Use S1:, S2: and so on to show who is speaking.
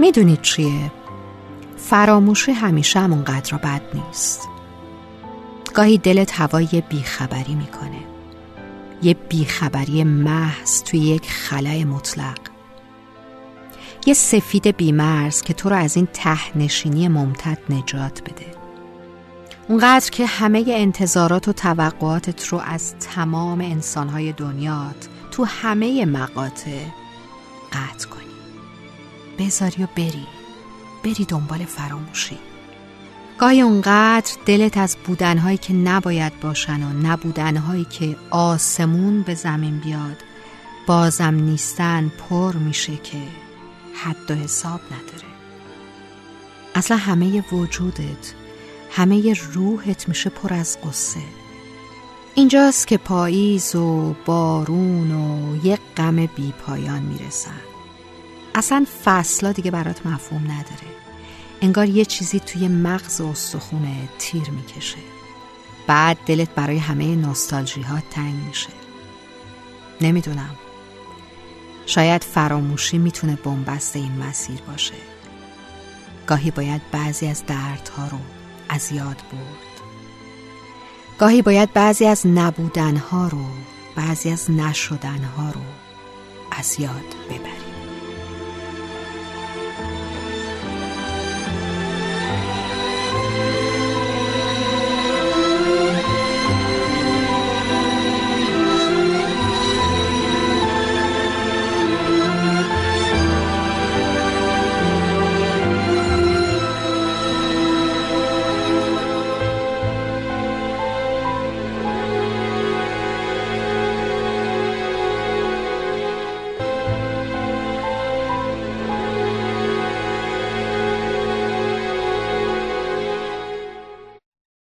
S1: می‌دونید چیه؟ فراموشی همیشه همونقدر بد نیست. گاهی دلت هوای بیخبری می‌کنه. یه بیخبری محض توی یک خلای مطلق. یه سفید بیمرز که تو رو از این ته نشینی ممتد نجات بده. اونقدر که همه انتظارات و توقعاتت رو از تمام انسانهای دنیات تو همه مقاطع قطع کنی. بذاری و بری. بری دنبال فراموشی. گاهی اونقدر دلت از بودنهایی که نباید باشن و نبودنهایی که آسمون به زمین بیاد بازم نیستن پر میشه که حد و حساب نداره. اصلا همه وجودت همه روحت میشه پر از قصه اینجاست که پاییز و بارون و یک غم بی پایان می‌رسن. اصلا فصلا دیگه برات مفهوم نداره. انگار یه چیزی توی مغز و استخونه تیر می‌کشه. بعد دلت برای همه نوستالژی ها تنگ میشه. نمی‌دونم. شاید فراموشی می‌تونه بنبست این مسیر باشه. گاهی باید بعضی از دردها رو از یاد برد. گاهی باید بعضی از نبودنها رو بعضی از نشدنها رو از یاد ببری